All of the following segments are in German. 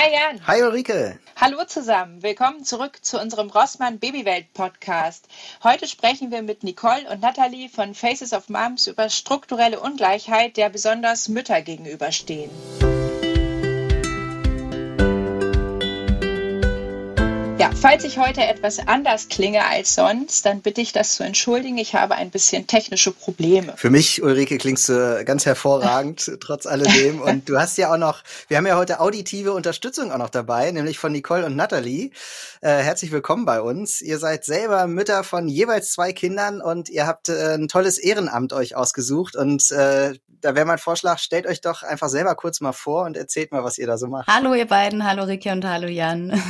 Hi Jan. Hi Ulrike. Hallo zusammen. Willkommen zurück zu unserem Rossmann Babywelt Podcast. Heute sprechen wir mit Nicole und Nathalie von Faces of Moms über strukturelle Ungleichheit, der besonders Mütter gegenüberstehen. Falls ich heute etwas anders klinge als sonst, dann bitte ich das zu entschuldigen. Ich habe ein bisschen technische Probleme. Für mich, Ulrike, klingst du ganz hervorragend, trotz alledem. Und du hast ja auch noch, wir haben ja heute auditive Unterstützung auch noch dabei, nämlich von Nicole und Natalie. Äh, herzlich willkommen bei uns. Ihr seid selber Mütter von jeweils zwei Kindern und ihr habt äh, ein tolles Ehrenamt euch ausgesucht. Und äh, da wäre mein Vorschlag, stellt euch doch einfach selber kurz mal vor und erzählt mal, was ihr da so macht. Hallo ihr beiden, hallo Ricky und hallo Jan.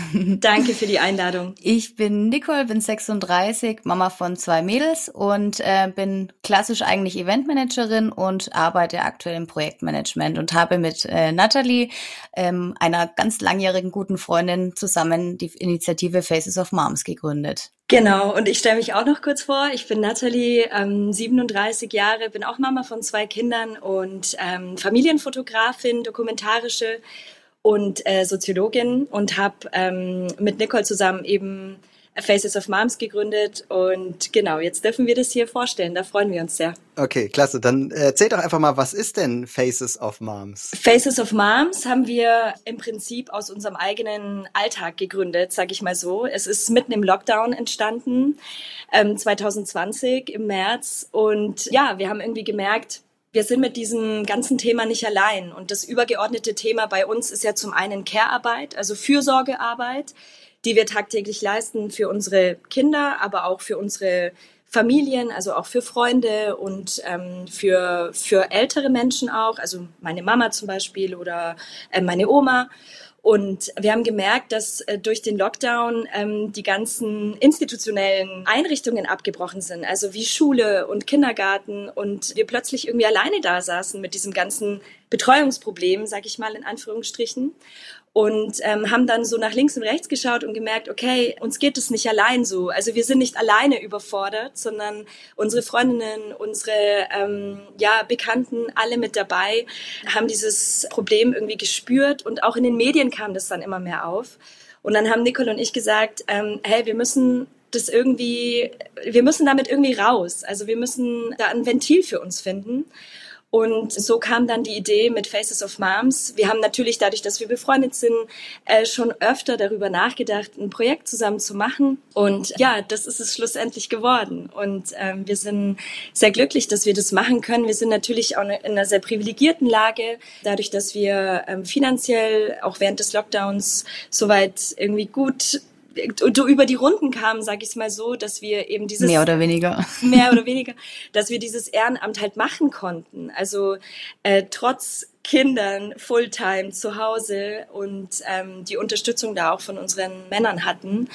Danke für die Einladung. Ich bin Nicole, bin 36, Mama von zwei Mädels und äh, bin klassisch eigentlich Eventmanagerin und arbeite aktuell im Projektmanagement und habe mit äh, Natalie, ähm, einer ganz langjährigen guten Freundin, zusammen die Initiative Faces of Moms gegründet. Genau, und ich stelle mich auch noch kurz vor. Ich bin Nathalie, ähm, 37 Jahre, bin auch Mama von zwei Kindern und ähm, Familienfotografin, dokumentarische und äh, Soziologin und habe ähm, mit Nicole zusammen eben Faces of Moms gegründet und genau, jetzt dürfen wir das hier vorstellen. Da freuen wir uns sehr. Okay, klasse. Dann erzähl doch einfach mal, was ist denn Faces of Moms? Faces of Moms haben wir im Prinzip aus unserem eigenen Alltag gegründet, sage ich mal so. Es ist mitten im Lockdown entstanden, ähm, 2020 im März. Und ja, wir haben irgendwie gemerkt, wir sind mit diesem ganzen Thema nicht allein. Und das übergeordnete Thema bei uns ist ja zum einen Care-Arbeit, also Fürsorgearbeit die wir tagtäglich leisten für unsere Kinder, aber auch für unsere Familien, also auch für Freunde und ähm, für, für ältere Menschen auch, also meine Mama zum Beispiel oder äh, meine Oma. Und wir haben gemerkt, dass äh, durch den Lockdown ähm, die ganzen institutionellen Einrichtungen abgebrochen sind, also wie Schule und Kindergarten und wir plötzlich irgendwie alleine da saßen mit diesem ganzen Betreuungsproblem, sag ich mal in Anführungsstrichen und ähm, haben dann so nach links und rechts geschaut und gemerkt, okay, uns geht es nicht allein so. Also wir sind nicht alleine überfordert, sondern unsere Freundinnen, unsere ähm, ja, Bekannten, alle mit dabei, haben dieses Problem irgendwie gespürt und auch in den Medien kam das dann immer mehr auf. Und dann haben Nicole und ich gesagt, ähm, hey, wir müssen das irgendwie, wir müssen damit irgendwie raus. Also wir müssen da ein Ventil für uns finden. Und so kam dann die Idee mit Faces of Moms. Wir haben natürlich dadurch, dass wir befreundet sind, äh, schon öfter darüber nachgedacht, ein Projekt zusammen zu machen. Und ja, das ist es schlussendlich geworden. Und ähm, wir sind sehr glücklich, dass wir das machen können. Wir sind natürlich auch in einer sehr privilegierten Lage, dadurch, dass wir ähm, finanziell auch während des Lockdowns soweit irgendwie gut über die Runden kamen, sag ich mal so, dass wir eben dieses mehr oder weniger mehr oder weniger, dass wir dieses Ehrenamt halt machen konnten. Also äh, trotz Kindern Fulltime zu Hause und ähm, die Unterstützung da auch von unseren Männern hatten,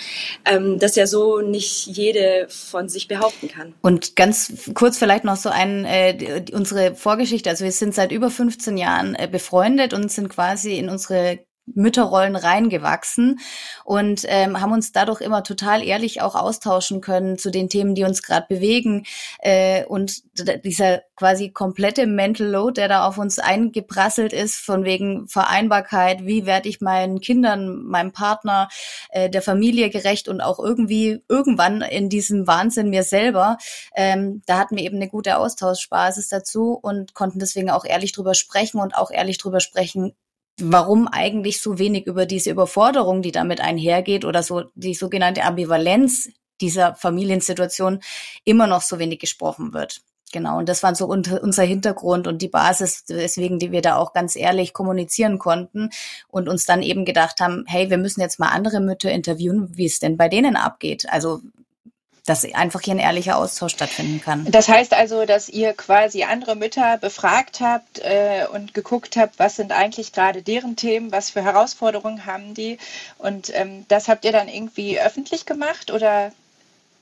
ähm, dass ja so nicht jede von sich behaupten kann. Und ganz kurz vielleicht noch so ein äh, unsere Vorgeschichte. Also wir sind seit über 15 Jahren äh, befreundet und sind quasi in unsere Mütterrollen reingewachsen und ähm, haben uns dadurch immer total ehrlich auch austauschen können zu den Themen, die uns gerade bewegen. Äh, und dieser quasi komplette Mental Load, der da auf uns eingeprasselt ist, von wegen Vereinbarkeit, wie werde ich meinen Kindern, meinem Partner, äh, der Familie gerecht und auch irgendwie irgendwann in diesem Wahnsinn mir selber, ähm, da hatten wir eben eine gute Austauschbasis dazu und konnten deswegen auch ehrlich drüber sprechen und auch ehrlich drüber sprechen, warum eigentlich so wenig über diese Überforderung, die damit einhergeht oder so die sogenannte Ambivalenz dieser Familiensituation immer noch so wenig gesprochen wird. Genau, und das war so unser Hintergrund und die Basis, weswegen die wir da auch ganz ehrlich kommunizieren konnten und uns dann eben gedacht haben, hey, wir müssen jetzt mal andere Mütter interviewen, wie es denn bei denen abgeht. Also dass einfach hier ein ehrlicher Austausch stattfinden kann. Das heißt also, dass ihr quasi andere Mütter befragt habt äh, und geguckt habt, was sind eigentlich gerade deren Themen, was für Herausforderungen haben die. Und ähm, das habt ihr dann irgendwie öffentlich gemacht oder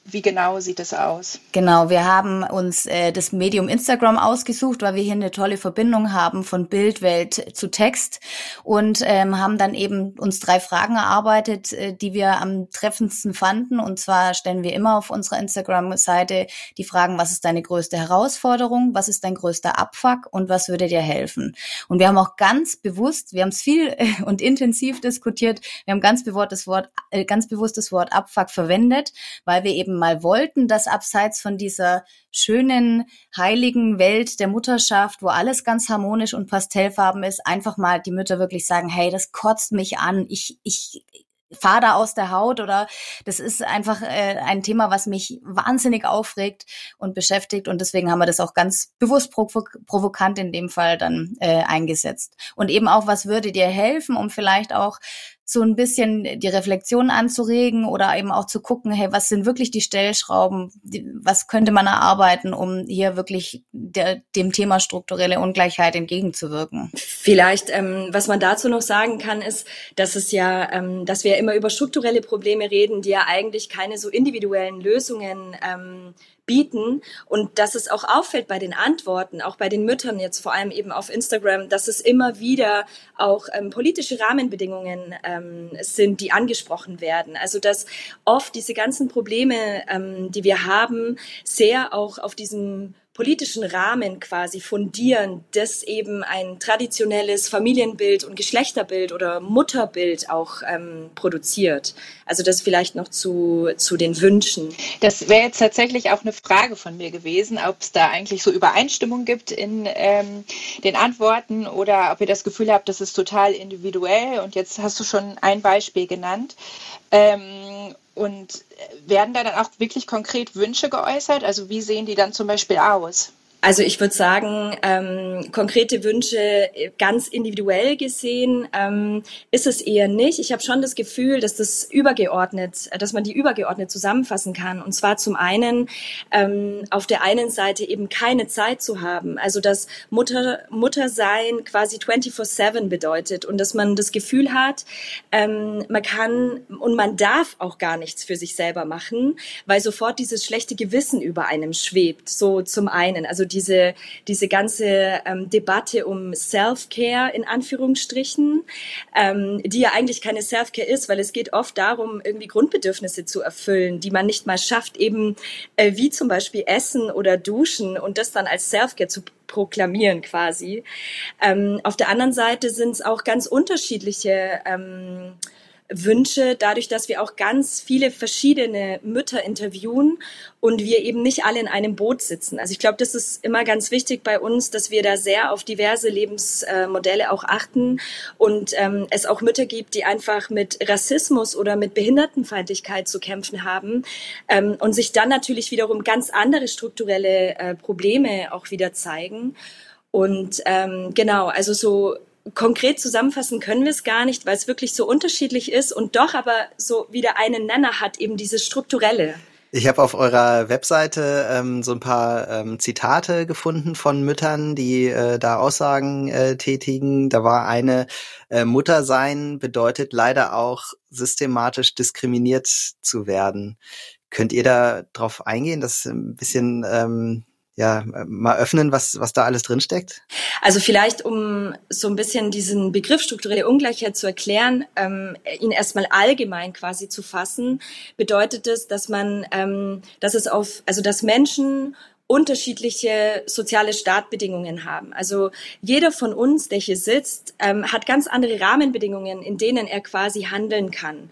wie genau sieht es aus? Genau, wir haben uns äh, das Medium Instagram ausgesucht, weil wir hier eine tolle Verbindung haben von Bildwelt zu Text und ähm, haben dann eben uns drei Fragen erarbeitet, äh, die wir am treffendsten fanden. Und zwar stellen wir immer auf unserer Instagram-Seite die Fragen, was ist deine größte Herausforderung, was ist dein größter Abfuck und was würde dir helfen? Und wir haben auch ganz bewusst, wir haben es viel und intensiv diskutiert, wir haben ganz das Wort, äh, ganz bewusst das Wort Abfuck verwendet, weil wir eben eben mal wollten, dass abseits von dieser schönen, heiligen Welt der Mutterschaft, wo alles ganz harmonisch und pastellfarben ist, einfach mal die Mütter wirklich sagen, hey, das kotzt mich an, ich, ich, fahr da aus der Haut oder das ist einfach äh, ein Thema, was mich wahnsinnig aufregt und beschäftigt und deswegen haben wir das auch ganz bewusst provo provokant in dem Fall dann äh, eingesetzt. Und eben auch, was würde dir helfen, um vielleicht auch so ein bisschen die Reflexion anzuregen oder eben auch zu gucken, hey, was sind wirklich die Stellschrauben, was könnte man erarbeiten, um hier wirklich der, dem Thema strukturelle Ungleichheit entgegenzuwirken? Vielleicht, ähm, was man dazu noch sagen kann, ist, dass es ja, ähm, dass wir immer über strukturelle Probleme reden, die ja eigentlich keine so individuellen Lösungen ähm, bieten und dass es auch auffällt bei den Antworten, auch bei den Müttern jetzt vor allem eben auf Instagram, dass es immer wieder auch ähm, politische Rahmenbedingungen ähm, sind, die angesprochen werden. Also dass oft diese ganzen Probleme, ähm, die wir haben, sehr auch auf diesem politischen Rahmen quasi fundieren, das eben ein traditionelles Familienbild und Geschlechterbild oder Mutterbild auch ähm, produziert. Also das vielleicht noch zu, zu den Wünschen. Das wäre jetzt tatsächlich auch eine Frage von mir gewesen, ob es da eigentlich so Übereinstimmung gibt in ähm, den Antworten oder ob ihr das Gefühl habt, das ist total individuell. Und jetzt hast du schon ein Beispiel genannt. Ähm, und werden da dann auch wirklich konkret Wünsche geäußert? Also wie sehen die dann zum Beispiel aus? Also ich würde sagen, ähm, konkrete Wünsche äh, ganz individuell gesehen ähm, ist es eher nicht. Ich habe schon das Gefühl, dass das übergeordnet, dass man die übergeordnet zusammenfassen kann. Und zwar zum einen ähm, auf der einen Seite eben keine Zeit zu haben, also dass Mutter Mutter sein quasi 24/7 bedeutet und dass man das Gefühl hat, ähm, man kann und man darf auch gar nichts für sich selber machen, weil sofort dieses schlechte Gewissen über einem schwebt. So zum einen, also diese, diese ganze ähm, Debatte um Self-Care in Anführungsstrichen, ähm, die ja eigentlich keine Self-Care ist, weil es geht oft darum, irgendwie Grundbedürfnisse zu erfüllen, die man nicht mal schafft, eben äh, wie zum Beispiel Essen oder Duschen und das dann als Self-Care zu proklamieren quasi. Ähm, auf der anderen Seite sind es auch ganz unterschiedliche ähm, Wünsche, dadurch, dass wir auch ganz viele verschiedene Mütter interviewen und wir eben nicht alle in einem Boot sitzen. Also ich glaube, das ist immer ganz wichtig bei uns, dass wir da sehr auf diverse Lebensmodelle auch achten und ähm, es auch Mütter gibt, die einfach mit Rassismus oder mit Behindertenfeindlichkeit zu kämpfen haben ähm, und sich dann natürlich wiederum ganz andere strukturelle äh, Probleme auch wieder zeigen. Und ähm, genau, also so konkret zusammenfassen können wir es gar nicht, weil es wirklich so unterschiedlich ist und doch aber so wieder einen Nenner hat, eben dieses strukturelle. Ich habe auf eurer Webseite ähm, so ein paar ähm, Zitate gefunden von Müttern, die äh, da Aussagen äh, tätigen. Da war eine äh, Mutter sein bedeutet leider auch systematisch diskriminiert zu werden. Könnt ihr da drauf eingehen? Das ist ein bisschen ähm, ja, mal öffnen, was, was da alles drinsteckt? Also vielleicht, um so ein bisschen diesen Begriff strukturelle Ungleichheit zu erklären, ähm, ihn erstmal allgemein quasi zu fassen, bedeutet es, dass man, ähm, dass es auf, also dass Menschen unterschiedliche soziale Startbedingungen haben. Also jeder von uns, der hier sitzt, ähm, hat ganz andere Rahmenbedingungen, in denen er quasi handeln kann.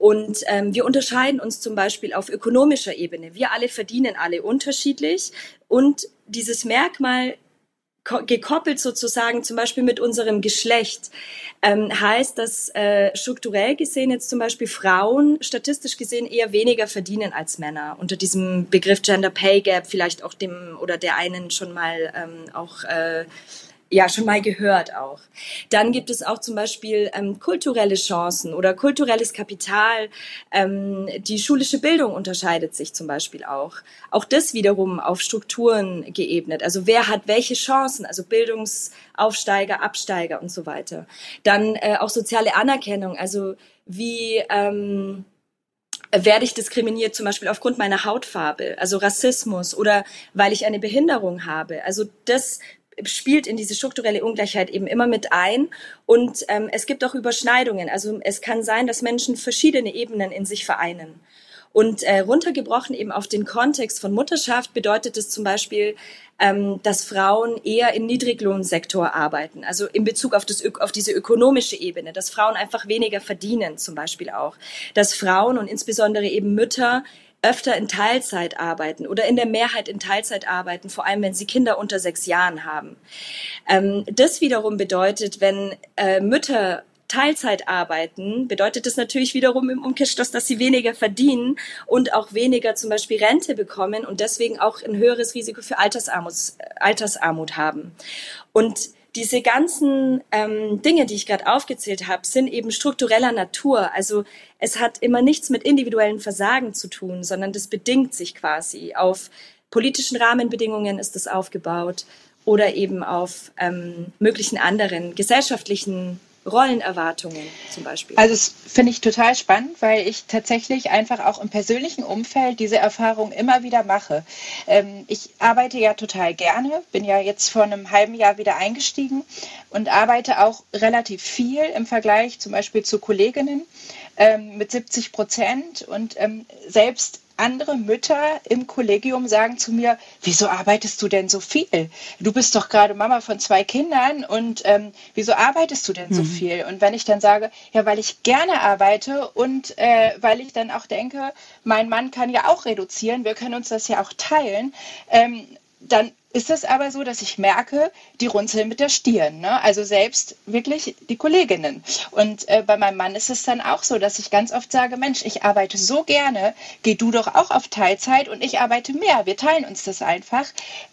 Und ähm, wir unterscheiden uns zum Beispiel auf ökonomischer Ebene. Wir alle verdienen alle unterschiedlich. Und dieses Merkmal gekoppelt sozusagen zum Beispiel mit unserem Geschlecht, ähm, heißt, dass äh, strukturell gesehen jetzt zum Beispiel Frauen statistisch gesehen eher weniger verdienen als Männer. Unter diesem Begriff Gender Pay Gap vielleicht auch dem oder der einen schon mal ähm, auch äh, ja schon mal gehört auch. Dann gibt es auch zum Beispiel ähm, kulturelle Chancen oder kulturelles Kapital. Ähm, die schulische Bildung unterscheidet sich zum Beispiel auch. Auch das wiederum auf Strukturen geebnet. Also wer hat welche Chancen? Also Bildungsaufsteiger, Absteiger und so weiter. Dann äh, auch soziale Anerkennung. Also wie ähm, werde ich diskriminiert, zum Beispiel aufgrund meiner Hautfarbe, also Rassismus oder weil ich eine Behinderung habe. Also das spielt in diese strukturelle Ungleichheit eben immer mit ein. Und ähm, es gibt auch Überschneidungen. Also es kann sein, dass Menschen verschiedene Ebenen in sich vereinen. Und äh, runtergebrochen eben auf den Kontext von Mutterschaft bedeutet es zum Beispiel, ähm, dass Frauen eher im Niedriglohnsektor arbeiten, also in Bezug auf, das, auf diese ökonomische Ebene, dass Frauen einfach weniger verdienen zum Beispiel auch, dass Frauen und insbesondere eben Mütter öfter in Teilzeit arbeiten oder in der Mehrheit in Teilzeit arbeiten, vor allem wenn sie Kinder unter sechs Jahren haben. Ähm, das wiederum bedeutet, wenn äh, Mütter Teilzeit arbeiten, bedeutet das natürlich wiederum im Umkehrschluss, dass sie weniger verdienen und auch weniger zum Beispiel Rente bekommen und deswegen auch ein höheres Risiko für Altersarmut, Altersarmut haben. Und diese ganzen ähm, Dinge, die ich gerade aufgezählt habe, sind eben struktureller Natur. Also es hat immer nichts mit individuellen Versagen zu tun, sondern das bedingt sich quasi. Auf politischen Rahmenbedingungen ist es aufgebaut oder eben auf ähm, möglichen anderen gesellschaftlichen Rollenerwartungen zum Beispiel? Also das finde ich total spannend, weil ich tatsächlich einfach auch im persönlichen Umfeld diese Erfahrung immer wieder mache. Ähm, ich arbeite ja total gerne, bin ja jetzt vor einem halben Jahr wieder eingestiegen und arbeite auch relativ viel im Vergleich zum Beispiel zu Kolleginnen ähm, mit 70 Prozent und ähm, selbst andere Mütter im Kollegium sagen zu mir, wieso arbeitest du denn so viel? Du bist doch gerade Mama von zwei Kindern und ähm, wieso arbeitest du denn mhm. so viel? Und wenn ich dann sage, ja, weil ich gerne arbeite und äh, weil ich dann auch denke, mein Mann kann ja auch reduzieren, wir können uns das ja auch teilen, ähm, dann ist es aber so, dass ich merke, die runzeln mit der Stirn. Ne? Also selbst wirklich die Kolleginnen. Und äh, bei meinem Mann ist es dann auch so, dass ich ganz oft sage, Mensch, ich arbeite so gerne, geh du doch auch auf Teilzeit und ich arbeite mehr. Wir teilen uns das einfach.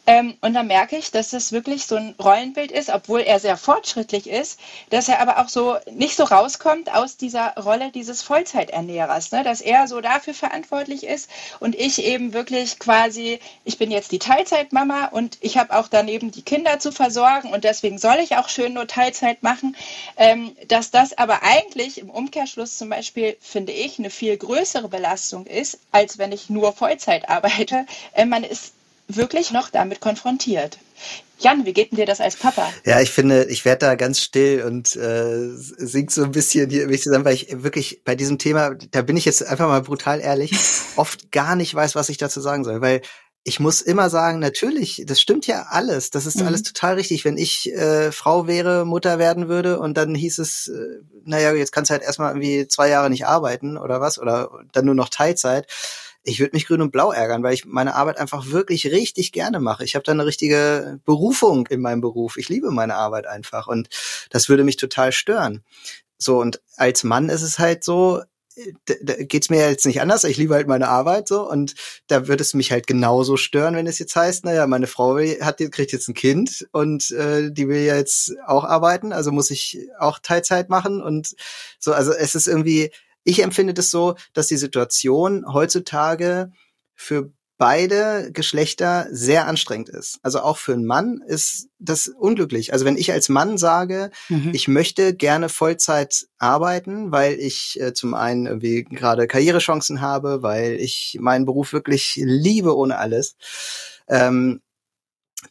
Ähm, und dann merke ich, dass das wirklich so ein Rollenbild ist, obwohl er sehr fortschrittlich ist, dass er aber auch so nicht so rauskommt aus dieser Rolle dieses Vollzeiternährers. Ne? Dass er so dafür verantwortlich ist und ich eben wirklich quasi, ich bin jetzt die Teilzeitmama und und ich habe auch daneben die Kinder zu versorgen und deswegen soll ich auch schön nur Teilzeit machen. Ähm, dass das aber eigentlich im Umkehrschluss zum Beispiel, finde ich, eine viel größere Belastung ist, als wenn ich nur Vollzeit arbeite. Äh, man ist wirklich noch damit konfrontiert. Jan, wie geht denn dir das als Papa? Ja, ich finde, ich werde da ganz still und äh, sing so ein bisschen hier mich zusammen, weil ich wirklich bei diesem Thema, da bin ich jetzt einfach mal brutal ehrlich, oft gar nicht weiß, was ich dazu sagen soll, weil ich muss immer sagen, natürlich, das stimmt ja alles. Das ist mhm. alles total richtig. Wenn ich äh, Frau wäre, Mutter werden würde und dann hieß es, äh, naja, jetzt kannst du halt erstmal irgendwie zwei Jahre nicht arbeiten oder was, oder dann nur noch Teilzeit. Ich würde mich grün und blau ärgern, weil ich meine Arbeit einfach wirklich richtig gerne mache. Ich habe da eine richtige Berufung in meinem Beruf. Ich liebe meine Arbeit einfach und das würde mich total stören. So, und als Mann ist es halt so, da, da geht's mir jetzt nicht anders. Ich liebe halt meine Arbeit so und da würde es mich halt genauso stören, wenn es jetzt heißt, naja, meine Frau hat kriegt jetzt ein Kind und äh, die will ja jetzt auch arbeiten, also muss ich auch Teilzeit machen und so. Also es ist irgendwie, ich empfinde das so, dass die Situation heutzutage für beide Geschlechter sehr anstrengend ist. Also auch für einen Mann ist das unglücklich. Also wenn ich als Mann sage, mhm. ich möchte gerne Vollzeit arbeiten, weil ich äh, zum einen irgendwie gerade Karrierechancen habe, weil ich meinen Beruf wirklich liebe ohne alles, ähm,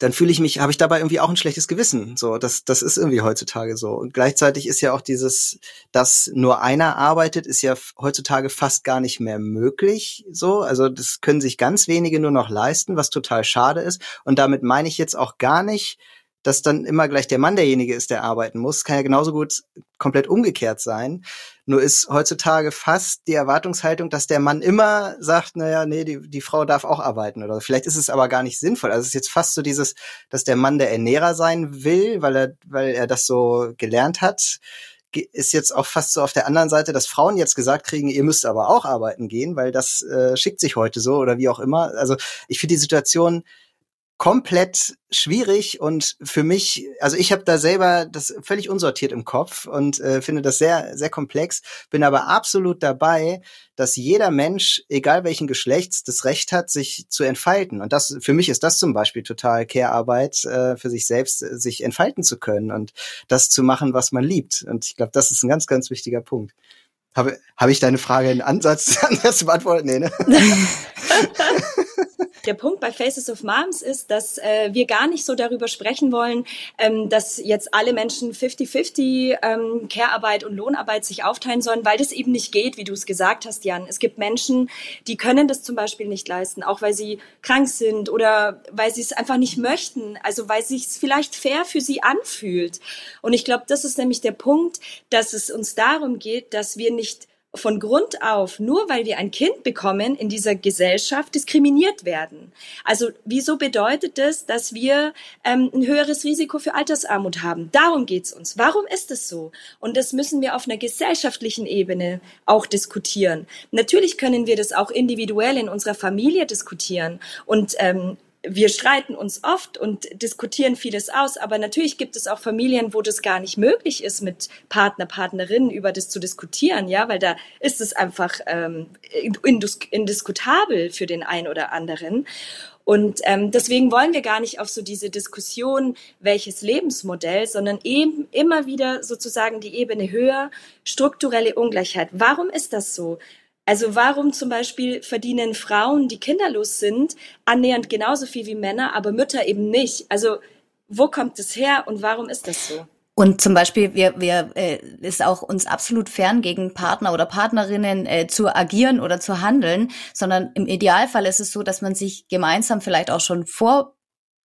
dann fühle ich mich, habe ich dabei irgendwie auch ein schlechtes Gewissen. So, das, das ist irgendwie heutzutage so. Und gleichzeitig ist ja auch dieses, dass nur einer arbeitet, ist ja heutzutage fast gar nicht mehr möglich. So, also das können sich ganz wenige nur noch leisten, was total schade ist. Und damit meine ich jetzt auch gar nicht, dass dann immer gleich der Mann derjenige ist, der arbeiten muss. Kann ja genauso gut komplett umgekehrt sein. Nur ist heutzutage fast die Erwartungshaltung, dass der Mann immer sagt, naja, nee, die, die Frau darf auch arbeiten. Oder vielleicht ist es aber gar nicht sinnvoll. Also es ist jetzt fast so dieses, dass der Mann der Ernährer sein will, weil er, weil er das so gelernt hat ist jetzt auch fast so auf der anderen Seite, dass Frauen jetzt gesagt kriegen, ihr müsst aber auch arbeiten gehen, weil das äh, schickt sich heute so oder wie auch immer. Also ich finde die Situation komplett schwierig und für mich, also ich habe da selber das völlig unsortiert im Kopf und äh, finde das sehr, sehr komplex, bin aber absolut dabei, dass jeder Mensch, egal welchen Geschlechts, das Recht hat, sich zu entfalten. Und das, für mich ist das zum Beispiel total Care-Arbeit, äh, für sich selbst äh, sich entfalten zu können und das zu machen, was man liebt. Und ich glaube, das ist ein ganz, ganz wichtiger Punkt. Habe hab ich deine Frage in Ansatz anders beantwortet? Nee, ne? Der Punkt bei Faces of Moms ist, dass äh, wir gar nicht so darüber sprechen wollen, ähm, dass jetzt alle Menschen 50-50 ähm, Care-Arbeit und Lohnarbeit sich aufteilen sollen, weil das eben nicht geht, wie du es gesagt hast, Jan. Es gibt Menschen, die können das zum Beispiel nicht leisten, auch weil sie krank sind oder weil sie es einfach nicht möchten, also weil es sich vielleicht fair für sie anfühlt. Und ich glaube, das ist nämlich der Punkt, dass es uns darum geht, dass wir nicht von Grund auf, nur weil wir ein Kind bekommen, in dieser Gesellschaft diskriminiert werden. Also wieso bedeutet das, dass wir ähm, ein höheres Risiko für Altersarmut haben? Darum geht's uns. Warum ist es so? Und das müssen wir auf einer gesellschaftlichen Ebene auch diskutieren. Natürlich können wir das auch individuell in unserer Familie diskutieren und ähm, wir streiten uns oft und diskutieren vieles aus, aber natürlich gibt es auch Familien, wo das gar nicht möglich ist, mit Partner, Partnerinnen über das zu diskutieren, ja, weil da ist es einfach ähm, indiskutabel für den einen oder anderen. Und ähm, deswegen wollen wir gar nicht auf so diese Diskussion, welches Lebensmodell, sondern eben immer wieder sozusagen die Ebene höher, strukturelle Ungleichheit. Warum ist das so? Also warum zum Beispiel verdienen Frauen, die kinderlos sind, annähernd genauso viel wie Männer, aber Mütter eben nicht? Also wo kommt es her und warum ist das so? Und zum Beispiel, wir, wir äh, ist auch uns absolut fern, gegen Partner oder Partnerinnen äh, zu agieren oder zu handeln, sondern im Idealfall ist es so, dass man sich gemeinsam vielleicht auch schon vor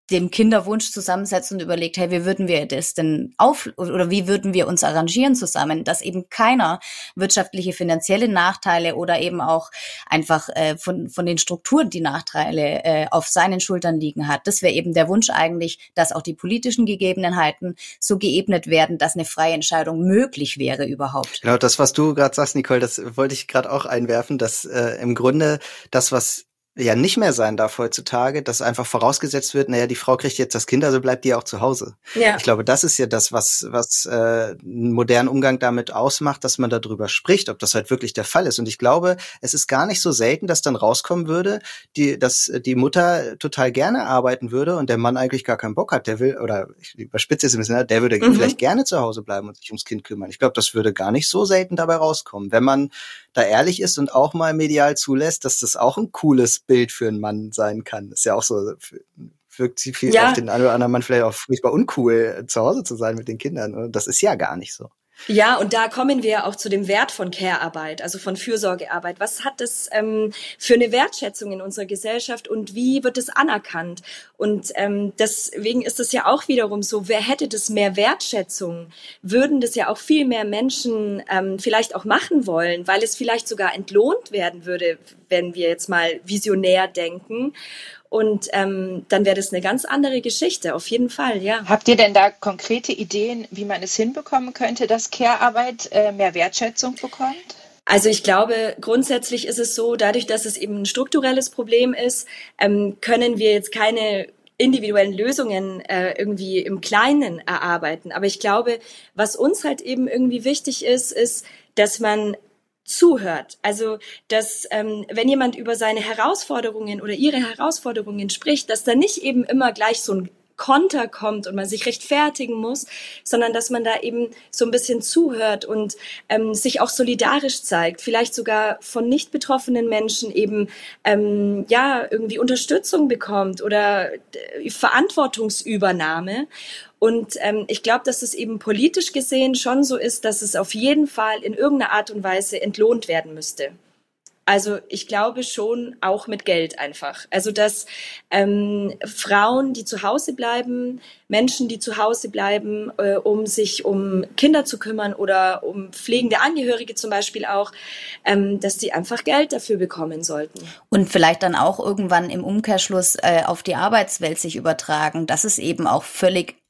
dem Kinderwunsch zusammensetzt und überlegt, hey, wie würden wir das denn auf oder wie würden wir uns arrangieren zusammen, dass eben keiner wirtschaftliche, finanzielle Nachteile oder eben auch einfach äh, von, von den Strukturen die Nachteile äh, auf seinen Schultern liegen hat. Das wäre eben der Wunsch eigentlich, dass auch die politischen Gegebenheiten so geebnet werden, dass eine freie Entscheidung möglich wäre überhaupt. Genau, das, was du gerade sagst, Nicole, das wollte ich gerade auch einwerfen, dass äh, im Grunde das, was ja nicht mehr sein darf heutzutage, dass einfach vorausgesetzt wird, naja, die Frau kriegt jetzt das Kind, also bleibt die auch zu Hause. Ja. Ich glaube, das ist ja das, was, was äh, einen modernen Umgang damit ausmacht, dass man darüber spricht, ob das halt wirklich der Fall ist. Und ich glaube, es ist gar nicht so selten, dass dann rauskommen würde, die, dass die Mutter total gerne arbeiten würde und der Mann eigentlich gar keinen Bock hat, der will, oder ich überspitze es ein bisschen, der würde mhm. vielleicht gerne zu Hause bleiben und sich ums Kind kümmern. Ich glaube, das würde gar nicht so selten dabei rauskommen, wenn man da ehrlich ist und auch mal medial zulässt, dass das auch ein cooles Bild für einen Mann sein kann. ist ja auch so, wirkt sie viel ja. auf den einen oder anderen Mann vielleicht auch furchtbar uncool, zu Hause zu sein mit den Kindern. Das ist ja gar nicht so. Ja, und da kommen wir auch zu dem Wert von Care-Arbeit, also von Fürsorgearbeit. Was hat das ähm, für eine Wertschätzung in unserer Gesellschaft und wie wird es anerkannt? Und ähm, deswegen ist es ja auch wiederum so, wer hätte das mehr Wertschätzung, würden das ja auch viel mehr Menschen ähm, vielleicht auch machen wollen, weil es vielleicht sogar entlohnt werden würde, wenn wir jetzt mal visionär denken. Und ähm, dann wäre das eine ganz andere Geschichte, auf jeden Fall, ja. Habt ihr denn da konkrete Ideen, wie man es hinbekommen könnte, dass Care-Arbeit äh, mehr Wertschätzung bekommt? Also ich glaube, grundsätzlich ist es so, dadurch, dass es eben ein strukturelles Problem ist, ähm, können wir jetzt keine individuellen Lösungen äh, irgendwie im Kleinen erarbeiten. Aber ich glaube, was uns halt eben irgendwie wichtig ist, ist, dass man zuhört. Also, dass ähm, wenn jemand über seine Herausforderungen oder ihre Herausforderungen spricht, dass da nicht eben immer gleich so ein Konter kommt und man sich rechtfertigen muss, sondern dass man da eben so ein bisschen zuhört und ähm, sich auch solidarisch zeigt, vielleicht sogar von nicht betroffenen Menschen eben ähm, ja irgendwie Unterstützung bekommt oder äh, Verantwortungsübernahme. Und ähm, ich glaube, dass es eben politisch gesehen schon so ist, dass es auf jeden Fall in irgendeiner Art und Weise entlohnt werden müsste. Also ich glaube schon auch mit Geld einfach. Also dass ähm, Frauen, die zu Hause bleiben, Menschen, die zu Hause bleiben, äh, um sich um Kinder zu kümmern oder um pflegende Angehörige zum Beispiel auch, ähm, dass die einfach Geld dafür bekommen sollten. Und vielleicht dann auch irgendwann im Umkehrschluss äh, auf die Arbeitswelt sich übertragen, dass es eben auch völlig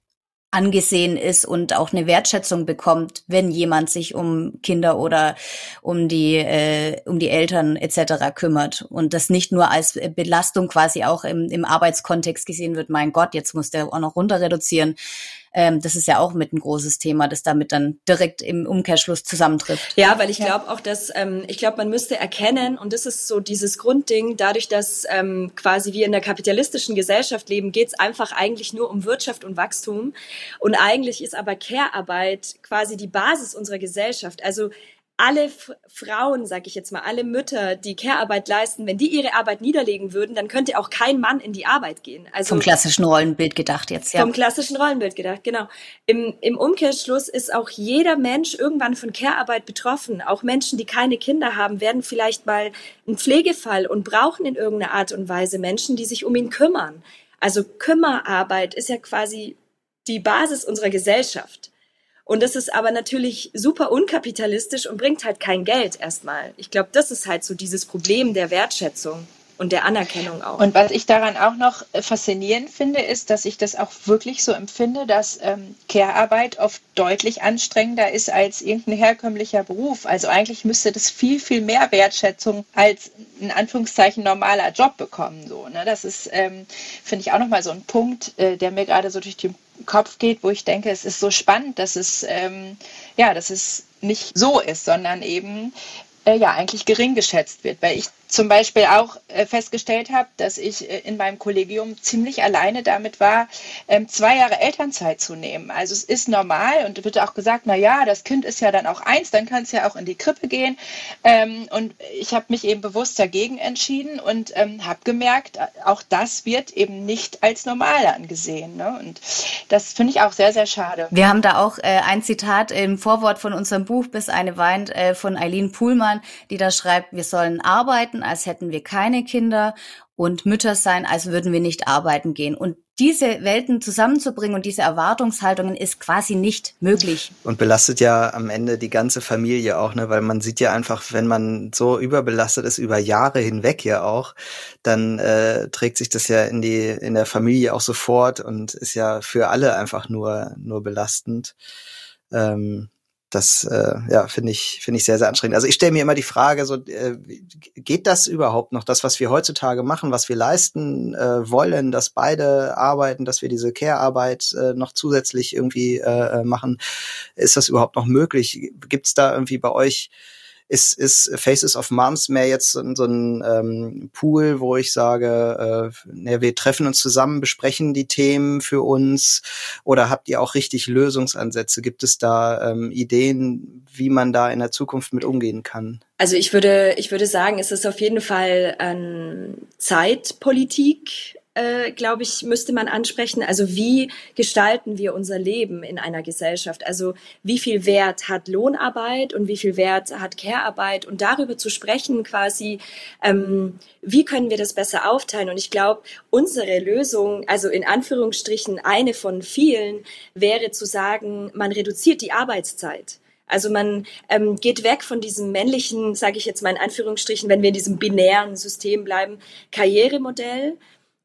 angesehen ist und auch eine Wertschätzung bekommt, wenn jemand sich um Kinder oder um die äh, um die Eltern etc. kümmert und das nicht nur als Belastung quasi auch im, im Arbeitskontext gesehen wird. Mein Gott, jetzt muss der auch noch runter reduzieren. Ähm, das ist ja auch mit ein großes Thema, das damit dann direkt im Umkehrschluss zusammentrifft. Ja, weil ich glaube auch, dass ähm, ich glaube, man müsste erkennen und das ist so dieses Grundding, dadurch, dass ähm, quasi wir in der kapitalistischen Gesellschaft leben, geht es einfach eigentlich nur um Wirtschaft und Wachstum und eigentlich ist aber Care-Arbeit quasi die Basis unserer Gesellschaft. Also alle F Frauen, sag ich jetzt mal, alle Mütter, die Care-Arbeit leisten, wenn die ihre Arbeit niederlegen würden, dann könnte auch kein Mann in die Arbeit gehen. Also vom klassischen Rollenbild gedacht jetzt, ja. Vom klassischen Rollenbild gedacht, genau. Im, im Umkehrschluss ist auch jeder Mensch irgendwann von Care-Arbeit betroffen. Auch Menschen, die keine Kinder haben, werden vielleicht mal ein Pflegefall und brauchen in irgendeiner Art und Weise Menschen, die sich um ihn kümmern. Also Kümmerarbeit ist ja quasi die Basis unserer Gesellschaft. Und das ist aber natürlich super unkapitalistisch und bringt halt kein Geld erstmal. Ich glaube, das ist halt so dieses Problem der Wertschätzung und der Anerkennung auch. Und was ich daran auch noch äh, faszinierend finde, ist, dass ich das auch wirklich so empfinde, dass ähm, Care-Arbeit oft deutlich anstrengender ist als irgendein herkömmlicher Beruf. Also eigentlich müsste das viel, viel mehr Wertschätzung als in Anführungszeichen normaler Job bekommen. So, ne? Das ist, ähm, finde ich, auch nochmal so ein Punkt, äh, der mir gerade so durch den Kopf geht, wo ich denke, es ist so spannend, dass es, ähm, ja, dass es nicht so ist, sondern eben äh, ja eigentlich gering geschätzt wird, weil ich zum Beispiel auch äh, festgestellt habe, dass ich äh, in meinem Kollegium ziemlich alleine damit war, ähm, zwei Jahre Elternzeit zu nehmen. Also es ist normal und wird auch gesagt, na ja, das Kind ist ja dann auch eins, dann kann es ja auch in die Krippe gehen. Ähm, und ich habe mich eben bewusst dagegen entschieden und ähm, habe gemerkt, auch das wird eben nicht als normal angesehen. Ne? Und das finde ich auch sehr, sehr schade. Wir haben da auch äh, ein Zitat im Vorwort von unserem Buch Bis eine weint äh, von Eileen Puhlmann, die da schreibt, wir sollen arbeiten, als hätten wir keine Kinder und Mütter sein, als würden wir nicht arbeiten gehen. Und diese Welten zusammenzubringen und diese Erwartungshaltungen ist quasi nicht möglich. Und belastet ja am Ende die ganze Familie auch, ne? Weil man sieht ja einfach, wenn man so überbelastet ist über Jahre hinweg ja auch, dann äh, trägt sich das ja in die in der Familie auch sofort und ist ja für alle einfach nur nur belastend. Ähm, das äh, ja finde ich finde ich sehr sehr anstrengend. Also ich stelle mir immer die Frage so äh, geht das überhaupt noch das was wir heutzutage machen, was wir leisten äh, wollen, dass beide arbeiten, dass wir diese Care Arbeit äh, noch zusätzlich irgendwie äh, äh machen, ist das überhaupt noch möglich? Gibt es da irgendwie bei euch ist, ist Faces of Moms mehr jetzt so, so ein ähm, Pool, wo ich sage, äh, ne, wir treffen uns zusammen, besprechen die Themen für uns oder habt ihr auch richtig Lösungsansätze? Gibt es da ähm, Ideen, wie man da in der Zukunft mit umgehen kann? Also ich würde, ich würde sagen, es ist auf jeden Fall ähm, Zeitpolitik äh, glaube ich, müsste man ansprechen. Also wie gestalten wir unser Leben in einer Gesellschaft? Also wie viel Wert hat Lohnarbeit und wie viel Wert hat Care-Arbeit? Und darüber zu sprechen quasi, ähm, wie können wir das besser aufteilen? Und ich glaube, unsere Lösung, also in Anführungsstrichen eine von vielen, wäre zu sagen, man reduziert die Arbeitszeit. Also man ähm, geht weg von diesem männlichen, sage ich jetzt mal in Anführungsstrichen, wenn wir in diesem binären System bleiben, Karrieremodell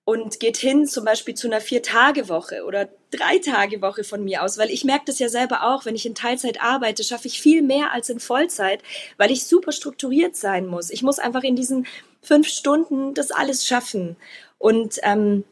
und geht hin zum Beispiel zu einer Vier-Tage-Woche oder Drei-Tage-Woche von mir aus, weil ich merke das ja selber auch, wenn ich in Teilzeit arbeite, schaffe ich viel mehr als in Vollzeit, weil ich super strukturiert sein muss. Ich muss einfach in diesen fünf Stunden das alles schaffen. Und ähm,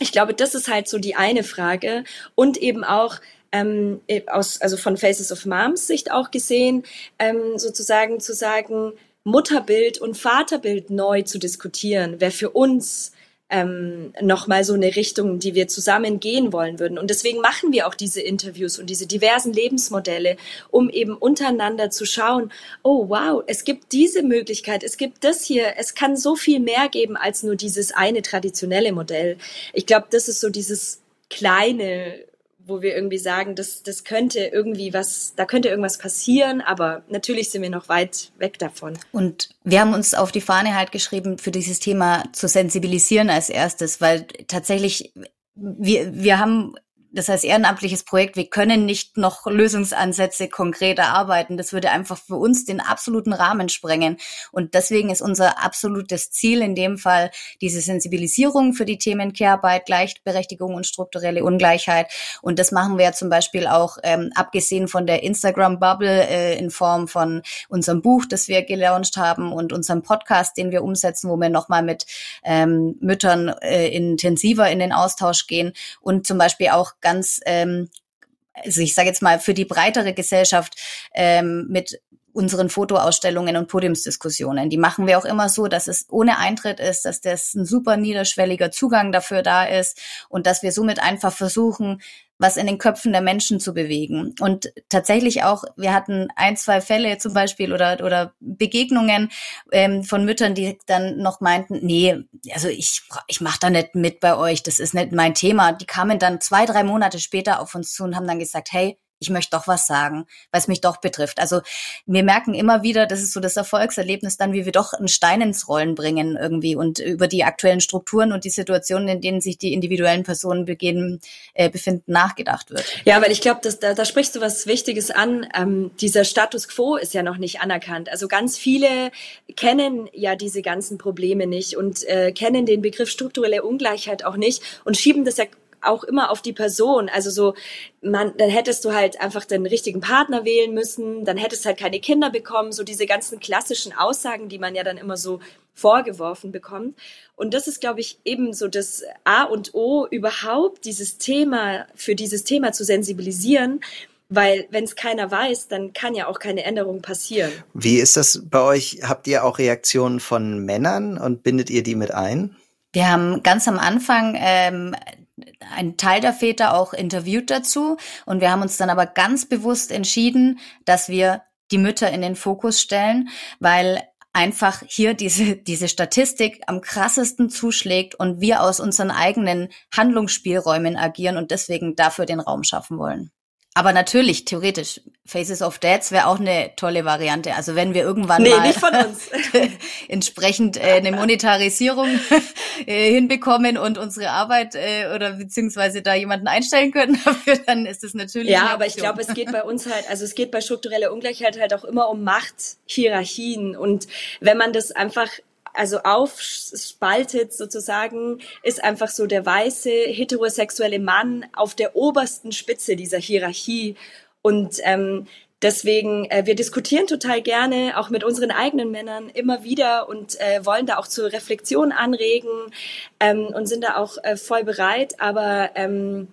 ich glaube, das ist halt so die eine Frage. Und eben auch, ähm, aus, also von Faces of Moms Sicht auch gesehen, ähm, sozusagen zu sagen, Mutterbild und Vaterbild neu zu diskutieren, wer für uns ähm, nochmal so eine Richtung, die wir zusammen gehen wollen würden. Und deswegen machen wir auch diese Interviews und diese diversen Lebensmodelle, um eben untereinander zu schauen, oh wow, es gibt diese Möglichkeit, es gibt das hier, es kann so viel mehr geben als nur dieses eine traditionelle Modell. Ich glaube, das ist so dieses kleine wo wir irgendwie sagen, das, das könnte irgendwie was, da könnte irgendwas passieren, aber natürlich sind wir noch weit weg davon. Und wir haben uns auf die Fahne halt geschrieben, für dieses Thema zu sensibilisieren als erstes, weil tatsächlich wir, wir haben das heißt ehrenamtliches Projekt, wir können nicht noch Lösungsansätze konkret erarbeiten. Das würde einfach für uns den absoluten Rahmen sprengen. Und deswegen ist unser absolutes Ziel in dem Fall diese Sensibilisierung für die Themen Care-Arbeit, Gleichberechtigung und strukturelle Ungleichheit. Und das machen wir ja zum Beispiel auch, ähm, abgesehen von der Instagram-Bubble äh, in Form von unserem Buch, das wir gelauncht haben und unserem Podcast, den wir umsetzen, wo wir nochmal mit ähm, Müttern äh, intensiver in den Austausch gehen und zum Beispiel auch ganz, ähm, also ich sage jetzt mal, für die breitere Gesellschaft ähm, mit unseren Fotoausstellungen und Podiumsdiskussionen. Die machen wir auch immer so, dass es ohne Eintritt ist, dass das ein super niederschwelliger Zugang dafür da ist und dass wir somit einfach versuchen, was in den Köpfen der Menschen zu bewegen. Und tatsächlich auch, wir hatten ein, zwei Fälle zum Beispiel oder, oder Begegnungen ähm, von Müttern, die dann noch meinten, nee, also ich, ich mache da nicht mit bei euch, das ist nicht mein Thema. Die kamen dann zwei, drei Monate später auf uns zu und haben dann gesagt, hey, ich möchte doch was sagen, weil es mich doch betrifft. Also wir merken immer wieder, das ist so das Erfolgserlebnis dann, wie wir doch einen Stein ins Rollen bringen irgendwie und über die aktuellen Strukturen und die Situationen, in denen sich die individuellen Personen begehen, äh, befinden, nachgedacht wird. Ja, weil ich glaube, da, da sprichst du was Wichtiges an. Ähm, dieser Status quo ist ja noch nicht anerkannt. Also ganz viele kennen ja diese ganzen Probleme nicht und äh, kennen den Begriff strukturelle Ungleichheit auch nicht und schieben das ja auch immer auf die Person. Also so, man, dann hättest du halt einfach den richtigen Partner wählen müssen, dann hättest halt keine Kinder bekommen, so diese ganzen klassischen Aussagen, die man ja dann immer so vorgeworfen bekommt. Und das ist, glaube ich, eben so das A und O, überhaupt dieses Thema, für dieses Thema zu sensibilisieren, weil wenn es keiner weiß, dann kann ja auch keine Änderung passieren. Wie ist das bei euch? Habt ihr auch Reaktionen von Männern und bindet ihr die mit ein? Wir haben ganz am Anfang ähm, ein Teil der Väter auch interviewt dazu. Und wir haben uns dann aber ganz bewusst entschieden, dass wir die Mütter in den Fokus stellen, weil einfach hier diese, diese Statistik am krassesten zuschlägt und wir aus unseren eigenen Handlungsspielräumen agieren und deswegen dafür den Raum schaffen wollen. Aber natürlich, theoretisch, Faces of Dads wäre auch eine tolle Variante. Also wenn wir irgendwann nee, mal entsprechend äh, eine Monetarisierung äh, hinbekommen und unsere Arbeit äh, oder beziehungsweise da jemanden einstellen können dafür, dann ist es natürlich. Ja, aber ich glaube, es geht bei uns halt, also es geht bei struktureller Ungleichheit halt auch immer um Machthierarchien. Und wenn man das einfach also aufspaltet sozusagen, ist einfach so der weiße heterosexuelle Mann auf der obersten Spitze dieser Hierarchie. Und ähm, deswegen, äh, wir diskutieren total gerne, auch mit unseren eigenen Männern immer wieder und äh, wollen da auch zur Reflexion anregen ähm, und sind da auch äh, voll bereit. Aber ähm,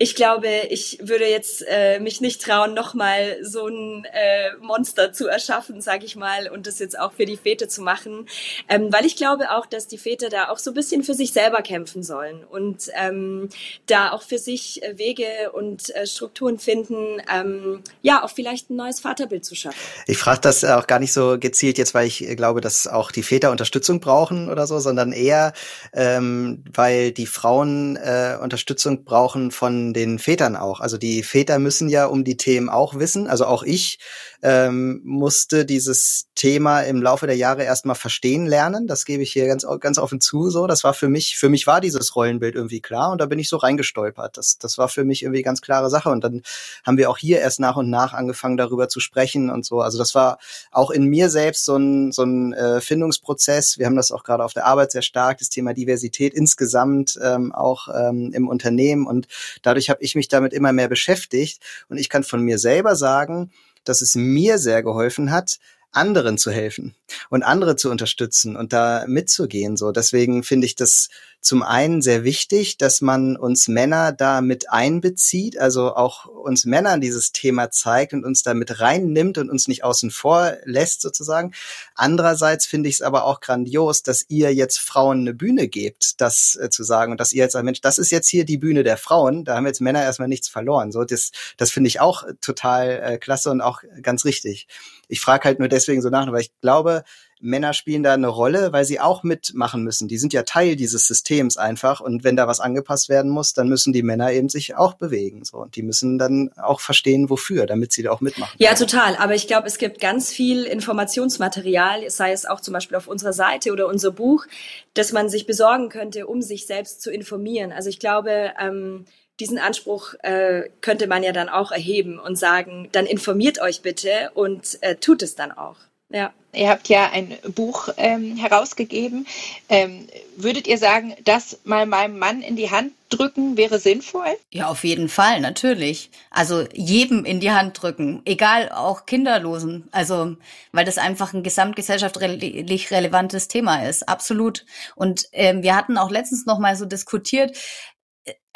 ich glaube, ich würde jetzt äh, mich nicht trauen, nochmal so ein äh, Monster zu erschaffen, sage ich mal, und das jetzt auch für die Väter zu machen, ähm, weil ich glaube auch, dass die Väter da auch so ein bisschen für sich selber kämpfen sollen und ähm, da auch für sich äh, Wege und äh, Strukturen finden, ähm, ja, auch vielleicht ein neues Vaterbild zu schaffen. Ich frage das auch gar nicht so gezielt jetzt, weil ich glaube, dass auch die Väter Unterstützung brauchen oder so, sondern eher, ähm, weil die Frauen äh, Unterstützung brauchen von den Vätern auch. Also die Väter müssen ja um die Themen auch wissen. Also auch ich ähm, musste dieses Thema im Laufe der Jahre erstmal verstehen lernen. Das gebe ich hier ganz, ganz offen zu. So, das war für mich, für mich war dieses Rollenbild irgendwie klar und da bin ich so reingestolpert. Das, das war für mich irgendwie ganz klare Sache. Und dann haben wir auch hier erst nach und nach angefangen, darüber zu sprechen und so. Also das war auch in mir selbst so ein, so ein äh, Findungsprozess. Wir haben das auch gerade auf der Arbeit sehr stark, das Thema Diversität insgesamt ähm, auch ähm, im Unternehmen. Und dadurch habe ich mich damit immer mehr beschäftigt. Und ich kann von mir selber sagen, dass es mir sehr geholfen hat, anderen zu helfen und andere zu unterstützen und da mitzugehen. So, deswegen finde ich das zum einen sehr wichtig, dass man uns Männer da mit einbezieht, also auch uns Männern dieses Thema zeigt und uns da mit reinnimmt und uns nicht außen vor lässt sozusagen. Andererseits finde ich es aber auch grandios, dass ihr jetzt Frauen eine Bühne gebt, das äh, zu sagen und dass ihr jetzt sagt, Mensch, das ist jetzt hier die Bühne der Frauen, da haben jetzt Männer erstmal nichts verloren. So, das, das finde ich auch total äh, klasse und auch ganz richtig. Ich frage halt nur deswegen so nach, weil ich glaube, Männer spielen da eine Rolle, weil sie auch mitmachen müssen. Die sind ja Teil dieses Systems einfach. Und wenn da was angepasst werden muss, dann müssen die Männer eben sich auch bewegen. So. Und die müssen dann auch verstehen, wofür, damit sie da auch mitmachen. Ja, total. Aber ich glaube, es gibt ganz viel Informationsmaterial, sei es auch zum Beispiel auf unserer Seite oder unser Buch, das man sich besorgen könnte, um sich selbst zu informieren. Also ich glaube, ähm, diesen Anspruch äh, könnte man ja dann auch erheben und sagen, dann informiert euch bitte und äh, tut es dann auch. Ja. Ihr habt ja ein Buch ähm, herausgegeben. Ähm, würdet ihr sagen, das mal meinem Mann in die Hand drücken wäre sinnvoll? Ja, auf jeden Fall, natürlich. Also jedem in die Hand drücken, egal auch Kinderlosen. Also, weil das einfach ein gesamtgesellschaftlich relevantes Thema ist, absolut. Und ähm, wir hatten auch letztens noch mal so diskutiert,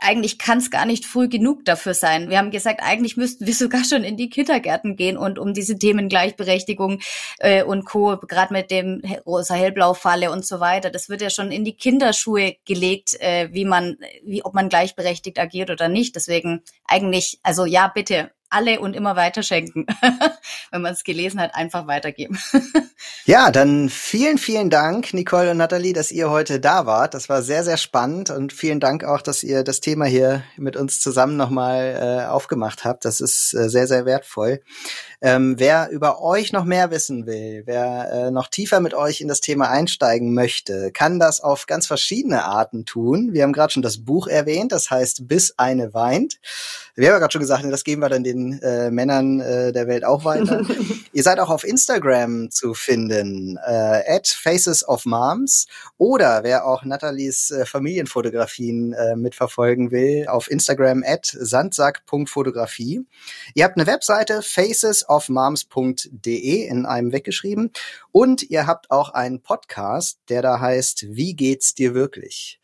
eigentlich kann es gar nicht früh genug dafür sein. Wir haben gesagt, eigentlich müssten wir sogar schon in die Kindergärten gehen und um diese Themen Gleichberechtigung äh, und Co. gerade mit dem rosa-hellblau-Falle und so weiter. Das wird ja schon in die Kinderschuhe gelegt, äh, wie man, wie ob man gleichberechtigt agiert oder nicht. Deswegen eigentlich, also ja, bitte alle und immer weiter schenken. Wenn man es gelesen hat, einfach weitergeben. ja, dann vielen, vielen Dank, Nicole und Nathalie, dass ihr heute da wart. Das war sehr, sehr spannend und vielen Dank auch, dass ihr das Thema hier mit uns zusammen nochmal äh, aufgemacht habt. Das ist äh, sehr, sehr wertvoll. Ähm, wer über euch noch mehr wissen will, wer äh, noch tiefer mit euch in das Thema einsteigen möchte, kann das auf ganz verschiedene Arten tun. Wir haben gerade schon das Buch erwähnt, das heißt Bis eine weint. Wir haben ja gerade schon gesagt, das geben wir dann den äh, Männern äh, der Welt auch weiter. Ihr seid auch auf Instagram zu finden, äh, at Faces of Moms. Oder wer auch Nathalies äh, Familienfotografien äh, mitverfolgen will, auf Instagram at sandsack.fotografie. Ihr habt eine Webseite, facesofmoms.de in einem weggeschrieben. Und ihr habt auch einen Podcast, der da heißt Wie geht's dir wirklich?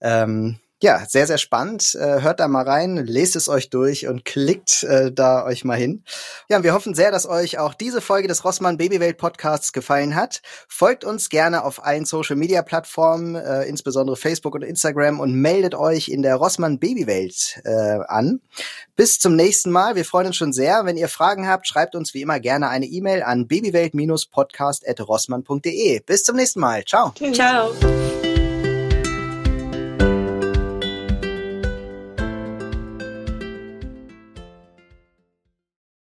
Ähm, ja, sehr, sehr spannend. Äh, hört da mal rein, lest es euch durch und klickt äh, da euch mal hin. Ja, wir hoffen sehr, dass euch auch diese Folge des Rossmann Babywelt Podcasts gefallen hat. Folgt uns gerne auf allen Social Media Plattformen, äh, insbesondere Facebook und Instagram und meldet euch in der Rossmann Babywelt äh, an. Bis zum nächsten Mal. Wir freuen uns schon sehr. Wenn ihr Fragen habt, schreibt uns wie immer gerne eine E-Mail an babywelt-podcast.rossmann.de. Bis zum nächsten Mal. Ciao. Ciao.